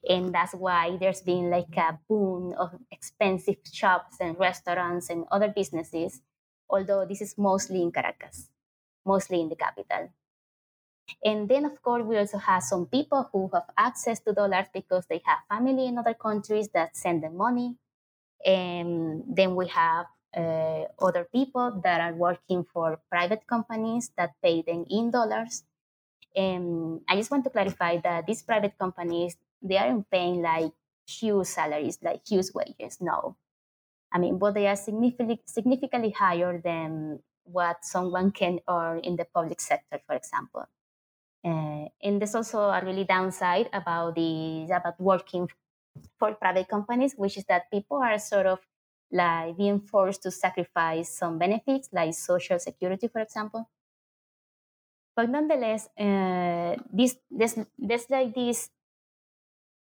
[SPEAKER 4] And that's why there's been like a boom of expensive shops and restaurants and other businesses, although this is mostly in Caracas, mostly in the capital. And then, of course, we also have some people who have access to dollars because they have family in other countries that send them money. And then we have uh, other people that are working for private companies that pay them in dollars. And I just want to clarify that these private companies, they aren't paying like huge salaries, like huge wages. No. I mean, but they are significantly, significantly higher than what someone can earn in the public sector, for example. Uh, and there's also a really downside about the about working for private companies, which is that people are sort of like being forced to sacrifice some benefits, like social security, for example. But nonetheless, uh, this this like this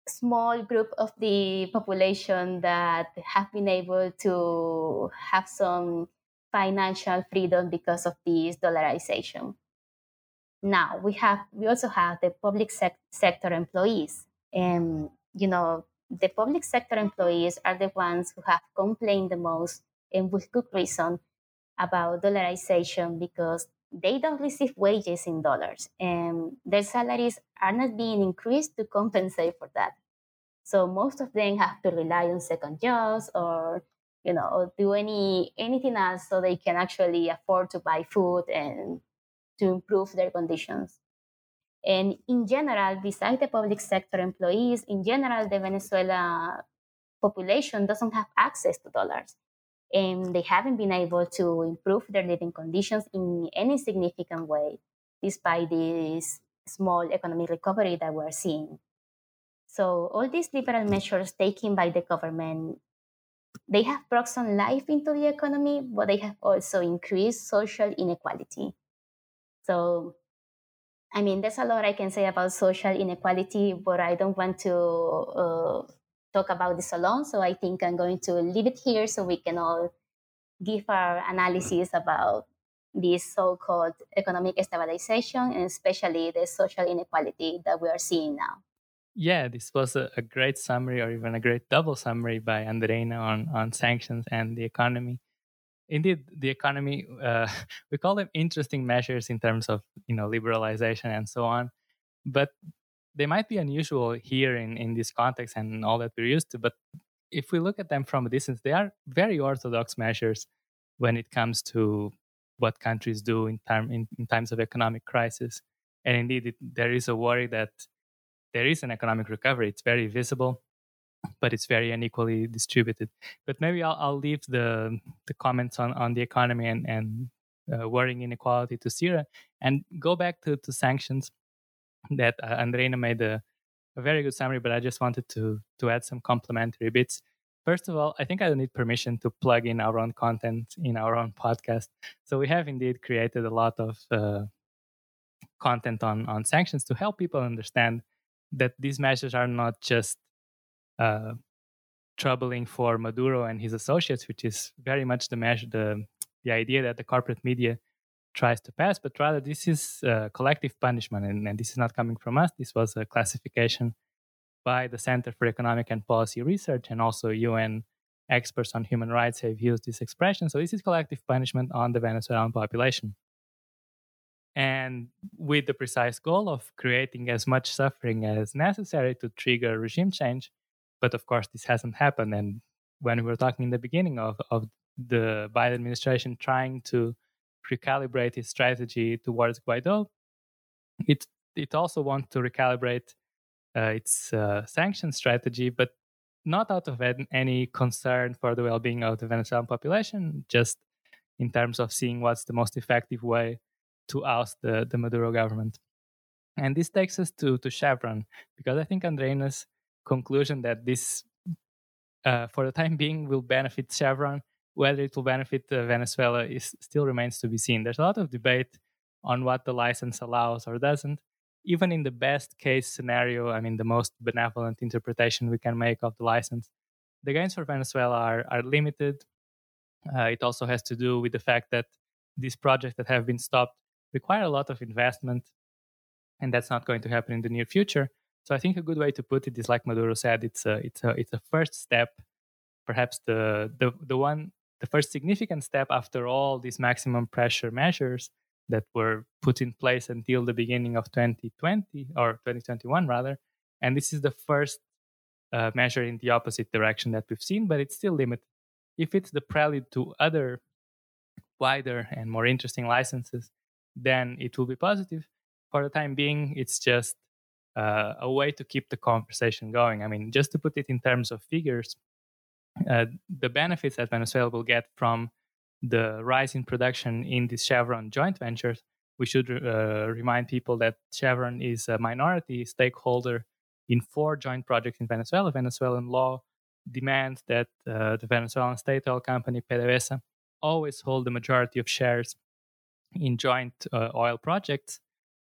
[SPEAKER 4] small group of the population that have been able to have some financial freedom because of this dollarization. Now we have we also have the public sec- sector employees, and you know the public sector employees are the ones who have complained the most, and with good reason, about dollarization because they don't receive wages in dollars, and their salaries are not being increased to compensate for that. So most of them have to rely on second jobs or you know do any anything else so they can actually afford to buy food and to improve their conditions. And in general, besides the public sector employees, in general, the Venezuela population doesn't have access to dollars. And they haven't been able to improve their living conditions in any significant way, despite this small economic recovery that we're seeing. So all these liberal measures taken by the government, they have brought some life into the economy, but they have also increased social inequality. So, I mean, there's a lot I can say about social inequality, but I don't want to uh, talk about this alone. So I think I'm going to leave it here so we can all give our analysis about this so-called economic stabilization and especially the social inequality that we are seeing now.
[SPEAKER 2] Yeah, this was a, a great summary or even a great double summary by Andreina on, on sanctions and the economy. Indeed, the economy, uh, we call them interesting measures in terms of, you know, liberalization and so on. But they might be unusual here in, in this context and all that we're used to. But if we look at them from a distance, they are very orthodox measures when it comes to what countries do in, time, in, in times of economic crisis. And indeed, it, there is a worry that there is an economic recovery. It's very visible, but it's very unequally distributed. But maybe I'll, I'll leave the the comments on, on the economy and, and uh, worrying inequality to Cira and go back to, to sanctions that uh, Andreina made a, a very good summary, but I just wanted to to add some complementary bits. First of all, I think I don't need permission to plug in our own content in our own podcast. So we have indeed created a lot of uh, content on on sanctions to help people understand that these measures are not just uh, troubling for Maduro and his associates, which is very much the measure, the the idea that the corporate media tries to pass, but rather this is uh, collective punishment, and, and, this is not coming from us. This was a classification by the Center for Economic and Policy Research, and also UN experts on human rights have used this expression. So this is collective punishment on the Venezuelan population and with the precise goal of creating as much suffering as necessary to trigger regime change. But of course, this hasn't happened. And when we were talking in the beginning of, of the Biden administration trying to recalibrate its strategy towards Guaido, it it also wants to recalibrate uh, its uh, sanction strategy, but not out of any concern for the well-being of the Venezuelan population, just in terms of seeing what's the most effective way to oust the, the Maduro government. And this takes us to, to Chevron, because I think Andreina's conclusion that this, uh, for the time being, will benefit Chevron, whether it will benefit uh, Venezuela is still remains to be seen. There's a lot of debate on what the license allows or doesn't. Even in the best case scenario, I mean, the most benevolent interpretation we can make of the license, the gains for Venezuela are, are limited. Uh, it also has to do with the fact that these projects that have been stopped require a lot of investment, and that's not going to happen in the near future. So I think a good way to put it is like Maduro said, it's a it's a it's a first step, perhaps the the the one the first significant step after all these maximum pressure measures that were put in place until the beginning of 2020 or 2021 rather, and this is the first uh, measure in the opposite direction that we've seen, but it's still limited. If it's the prelude to other wider and more interesting licenses, then it will be positive. For the time being, it's just uh, a way to keep the conversation going. I mean, just to put it in terms of figures, uh, the benefits that Venezuela will get from the rise in production in these Chevron joint ventures, we should uh, remind people that Chevron is a minority stakeholder in four joint projects in Venezuela. Venezuelan law demands that uh, the Venezuelan state oil company PDVSA always hold the majority of shares in joint uh, oil projects.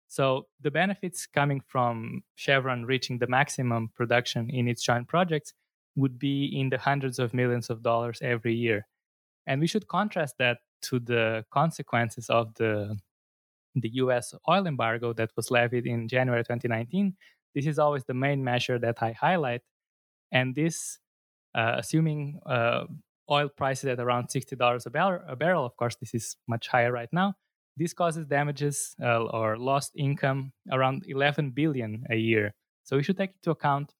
[SPEAKER 2] So the benefits coming from Chevron reaching the maximum production in its joint projects would be in the hundreds of millions of dollars every year. And we should contrast that to the consequences of the the US oil embargo that was levied in January 2019. This is always the main measure that I highlight. And this, uh, assuming uh, oil prices at around $60 a, bar- a barrel, of course, this is much higher right now, this causes damages uh, or lost income around 11 billion a year. So we should take into account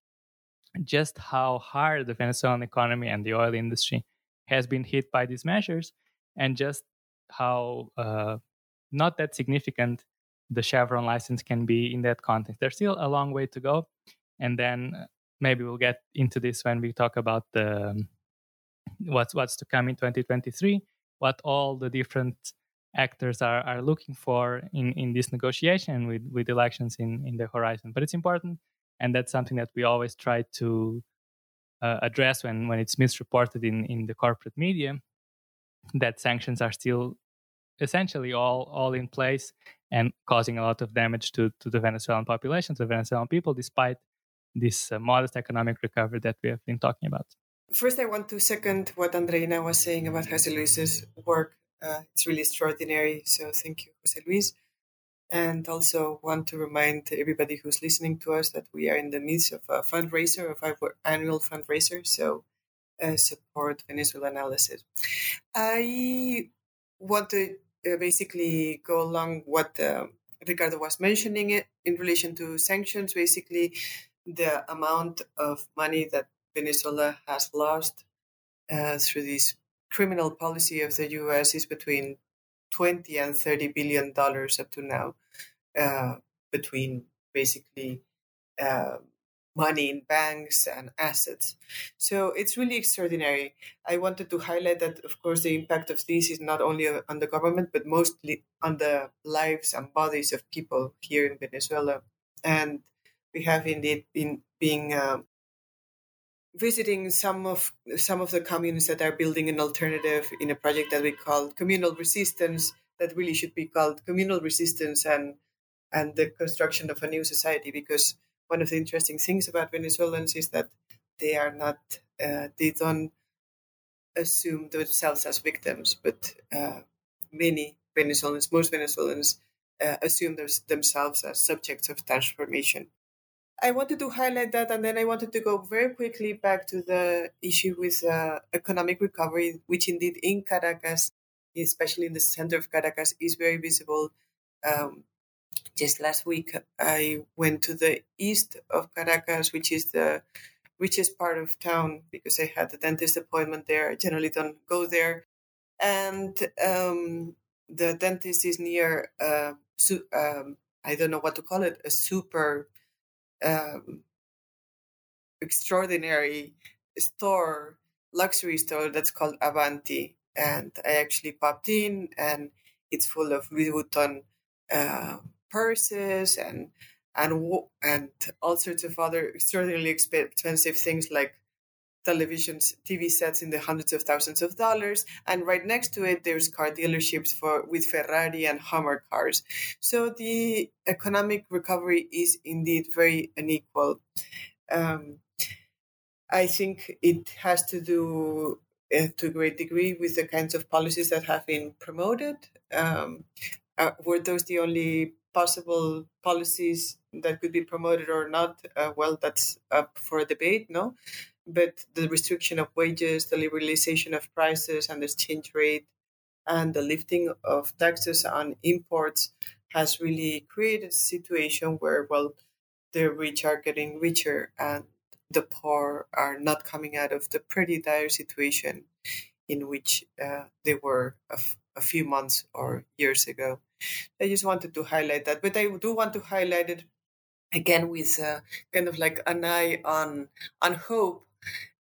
[SPEAKER 2] just how hard the Venezuelan economy and the oil industry has been hit by these measures, and just how uh, not that significant the Chevron license can be in that context. There's still a long way to go, and then uh, maybe we'll get into this when we talk about the what's what's to come in 2023, what all the different actors are, are looking for in, in this negotiation with, with elections in, in the horizon. But it's important, and that's something that we always try to uh, address when, when it's misreported in, in the corporate media, that sanctions are still essentially all, all in place and causing a lot of damage to, to the Venezuelan population, to the Venezuelan people, despite this uh, modest economic recovery that we have been talking about.
[SPEAKER 3] First, I want to second what Andreina was saying about Jose Luis's work. Uh, it's really extraordinary. So, thank you, Jose Luis. And also want to remind everybody who's listening to us that we are in the midst of a fundraiser, of our annual fundraiser. So, uh, support Venezuela analysis. I want to uh, basically go along what uh, Ricardo was mentioning it in relation to sanctions. Basically, the amount of money that Venezuela has lost uh, through this criminal policy of the U.S. is between 20 and 30 billion dollars up to now, uh, between basically uh, money in banks and assets. So it's really extraordinary. I wanted to highlight that, of course, the impact of this is not only on the government, but mostly on the lives and bodies of people here in Venezuela. And we have indeed been being um, visiting some of some of the communes that are building an alternative in a project that we call communal resistance that really should be called communal resistance and and the construction of a new society because one of the interesting things about Venezuelans is that they are not uh, they don't assume themselves as victims but uh, many Venezuelans most Venezuelans uh, assume themselves as subjects of transformation I wanted to highlight that, and then I wanted to go very quickly back to the issue with uh, economic recovery, which indeed in Caracas, especially in the center of Caracas, is very visible. Um, just last week, I went to the east of Caracas, which is the richest part of town, because I had a dentist appointment there. I generally don't go there, and um, the dentist is near. Um, I don't know what to call it, a super um, extraordinary store, luxury store that's called Avanti. And I actually popped in, and it's full of Louis Vuitton uh, purses and and and all sorts of other extraordinarily expensive things like televisions, TV sets in the hundreds of thousands of dollars, and right next to it, there's car dealerships for with Ferrari and Hummer cars. So the economic recovery is indeed very unequal. Um, I think it has to do uh, to a great degree with the kinds of policies that have been promoted. Um, uh, were those the only possible policies that could be promoted or not? Uh, well, that's up for debate, no? but the restriction of wages, the liberalization of prices and the exchange rate, and the lifting of taxes on imports has really created a situation where, well, the rich are getting richer and the poor are not coming out of the pretty dire situation in which uh, they were a, f- a few months or years ago. I just wanted to highlight that, but I do want to highlight it again with uh, kind of like an eye on on hope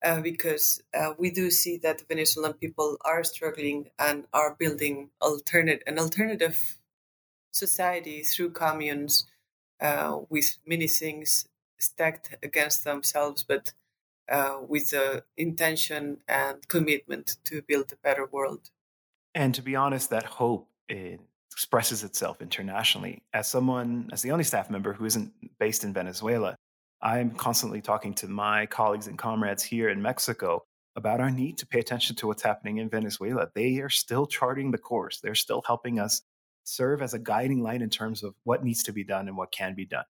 [SPEAKER 3] uh, because uh, we do see that Venezuelan people are struggling and are building alternate an alternative society through communes uh, with many things stacked against themselves, but uh, with the intention and commitment to build a better world.
[SPEAKER 1] And to be honest, that hope expresses itself internationally. As someone, as the only staff member who isn't based in Venezuela, I'm constantly talking to my colleagues and comrades here in Mexico about our need to pay attention to what's happening in Venezuela. They are still charting the course, they're still helping us serve as a guiding light in terms of what needs to be done and what can be done.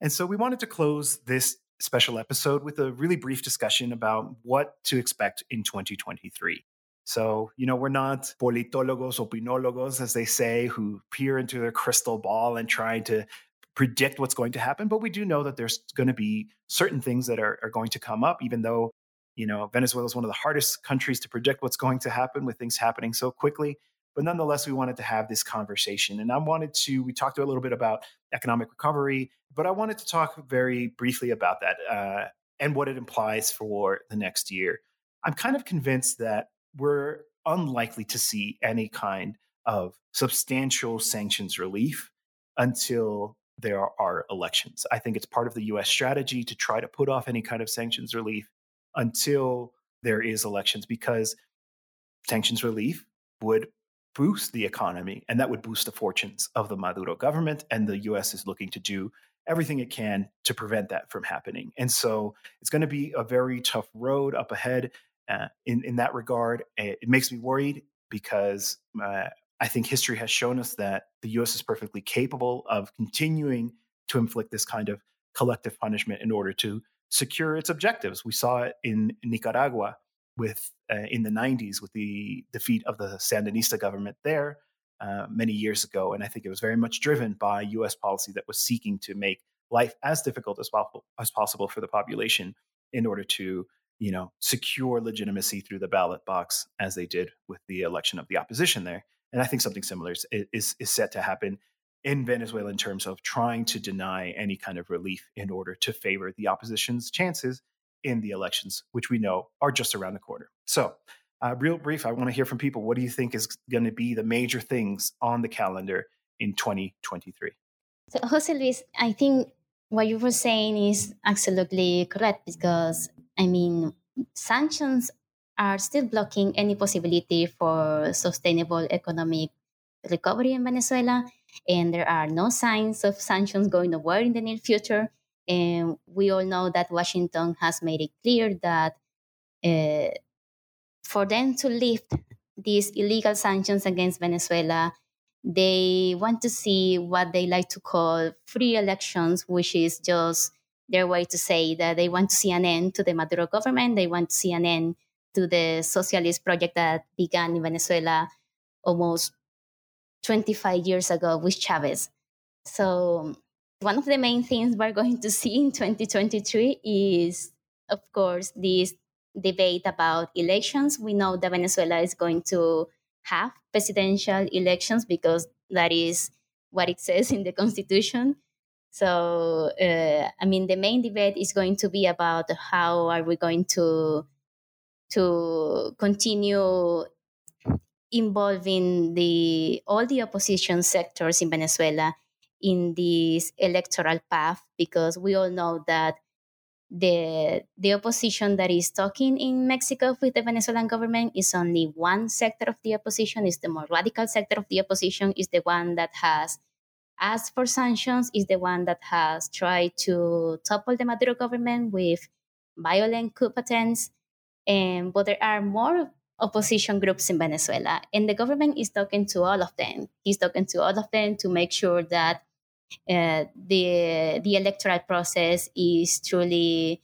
[SPEAKER 1] And so we wanted to close this special episode with a really brief discussion about what to expect in 2023. So, you know, we're not politólogos, opinologos, as they say, who peer into their crystal ball and trying to predict what's going to happen, but we do know that there's going to be certain things that are, are going to come up, even though, you know, Venezuela is one of the hardest countries to predict what's going to happen with things happening so quickly. But nonetheless, we wanted to have this conversation. And I wanted to, we talked a little bit about economic recovery, but I wanted to talk very briefly about that uh, and what it implies for the next year. I'm kind of convinced that we're unlikely to see any kind of substantial sanctions relief until there are elections. I think it's part of the US strategy to try to put off any kind of sanctions relief until there is elections because sanctions relief would boost the economy and that would boost the fortunes of the Maduro government and the US is looking to do everything it can to prevent that from happening. And so it's going to be a very tough road up ahead uh, in in that regard. It makes me worried because uh, I think history has shown us that the U.S. is perfectly capable of continuing to inflict this kind of collective punishment in order to secure its objectives. We saw it in Nicaragua with uh, in the 90s with the defeat of the Sandinista government there uh, many years ago, and I think it was very much driven by U.S. policy that was seeking to make life as difficult as possible as possible for the population in order to you know secure legitimacy through the ballot box as they did with the election of the opposition there and I think something similar is, is, is set to happen in Venezuela in terms of trying to deny any kind of relief in order to favor the opposition's chances in the elections, which we know are just around the corner. So, uh, real brief, I want to hear from people. What do you think is going to be the major things on the calendar in 2023?
[SPEAKER 4] So, Jose Luis, I think what you were saying is absolutely correct because, I mean, sanctions are still blocking any possibility for sustainable economic recovery in Venezuela. And there are no signs of sanctions going nowhere in the near future. And we all know that Washington has made it clear that uh, for them to lift these illegal sanctions against Venezuela, they want to see what they like to call free elections, which is just their way to say that they want to see an end to the Maduro government. They want to see an end to the socialist project that began in Venezuela almost 25 years ago with Chavez. So, one of the main things we're going to see in 2023 is, of course, this debate about elections. We know that Venezuela is going to have presidential elections because that is what it says in the constitution. So, uh, I mean, the main debate is going to be about how are we going to to continue involving the all the opposition sectors in Venezuela in this electoral path because we all know that the the opposition that is talking in Mexico with the Venezuelan government is only one sector of the opposition is the more radical sector of the opposition is the one that has asked for sanctions is the one that has tried to topple the Maduro government with violent coup attempts and, but there are more opposition groups in Venezuela, and the government is talking to all of them. He's talking to all of them to make sure that uh, the the electoral process is truly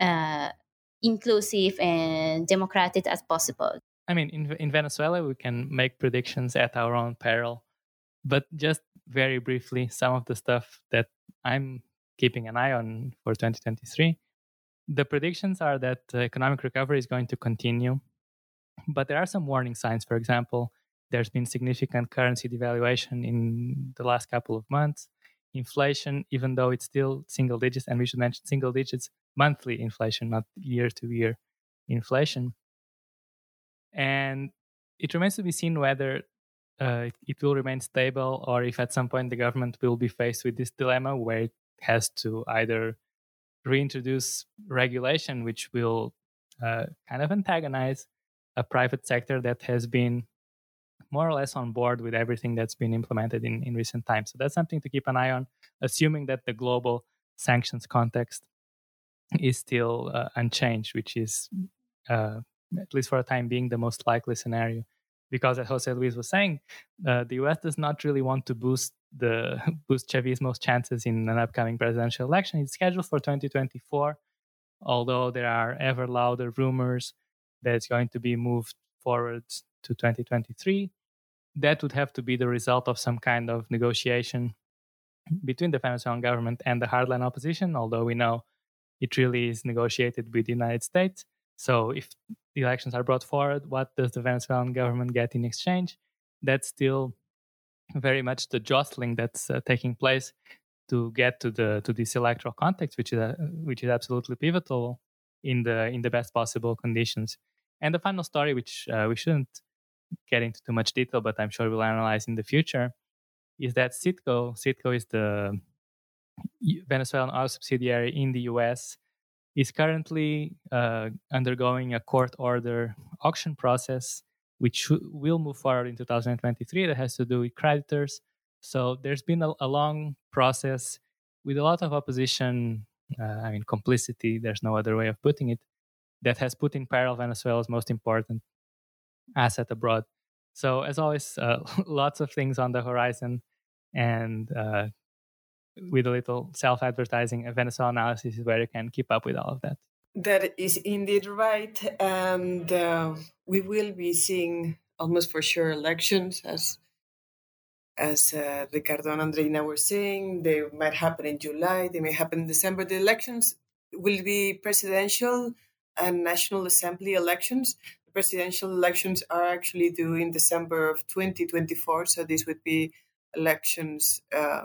[SPEAKER 4] uh, inclusive and democratic as possible.
[SPEAKER 2] I mean, in in Venezuela, we can make predictions at our own peril, but just very briefly, some of the stuff that I'm keeping an eye on for 2023 the predictions are that economic recovery is going to continue, but there are some warning signs. For example, there's been significant currency devaluation in the last couple of months. Inflation, even though it's still single digits, and we should mention single digits monthly inflation, not year to year inflation. And it remains to be seen whether uh, it, it will remain stable or if at some point the government will be faced with this dilemma where it has to either reintroduce regulation which will uh, kind of antagonize a private sector that has been more or less on board with everything that's been implemented in, in recent times. So that's something to keep an eye on, assuming that the global sanctions context is still uh, unchanged, which is, uh, at least for a time being, the most likely scenario. Because as Jose Luis was saying, uh, the US does not really want to boost the boost Chavismo's chances in an upcoming presidential election. It's scheduled for 2024, although there are ever louder rumors that it's going to be moved forward to 2023. That would have to be the result of some kind of negotiation between the Venezuelan government and the hardline opposition, although we know it really is negotiated with the United States. So if the elections are brought forward, what does the Venezuelan government get in exchange? That's still very much the jostling that's uh, taking place to get to the to this electoral context, which is uh, which is absolutely pivotal in the in the best possible conditions. And the final story, which uh, we shouldn't get into too much detail, but I'm sure we'll analyze in the future, is that Citgo, Citgo is the Venezuelan oil subsidiary in the US, is currently uh, undergoing a court order auction process, which will move forward in 2023 that has to do with creditors. So there's been a, a long process with a lot of opposition, uh, I mean, complicity, there's no other way of putting it, that has put in peril Venezuela's most important asset abroad. So, as always, uh, lots of things on the horizon. And uh, with a little self advertising, a Venezuela analysis is where you can keep up with all of that.
[SPEAKER 3] That is indeed right. And uh, we will be seeing almost for sure elections as as uh, Ricardo and Andreina were saying, they might happen in July, they may happen in December. The elections will be presidential and national assembly elections. The presidential elections are actually due in December of 2024, so these would be elections. Uh,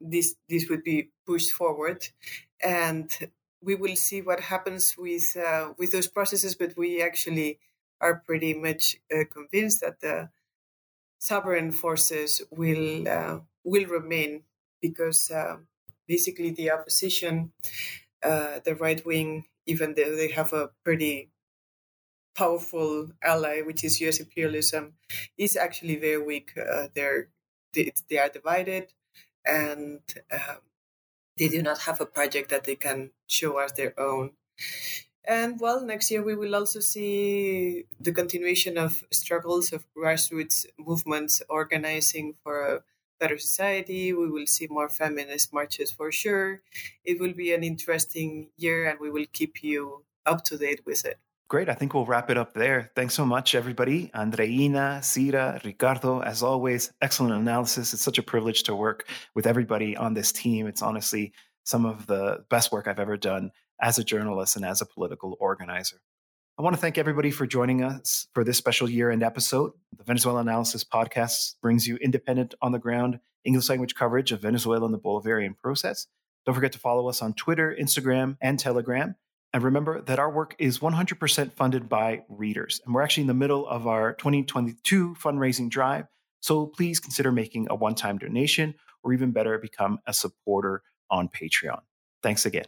[SPEAKER 3] this this would be pushed forward, and we will see what happens with uh, with those processes. But we actually are pretty much uh, convinced that the sovereign forces will uh, will remain because uh, basically the opposition, uh, the right wing, even though they have a pretty powerful ally, which is U.S. imperialism, is actually very weak. Uh, they're they, they, are divided, and um, they do not have a project that they can show as their own. And well, next year we will also see the continuation of struggles of grassroots movements organizing for a better society. We will see more feminist marches for sure. It will be an interesting year and we will keep you up to date with it.
[SPEAKER 1] Great. I think we'll wrap it up there. Thanks so much, everybody. Andreina, Cira, Ricardo, as always, excellent analysis. It's such a privilege to work with everybody on this team. It's honestly some of the best work I've ever done as a journalist and as a political organizer. I want to thank everybody for joining us for this special year end episode. The Venezuela Analysis Podcast brings you independent, on the ground, English language coverage of Venezuela and the Bolivarian process. Don't forget to follow us on Twitter, Instagram, and Telegram. And remember that our work is 100% funded by readers. And we're actually in the middle of our 2022 fundraising drive. So please consider making a one time donation or even better, become a supporter on Patreon. Thanks again.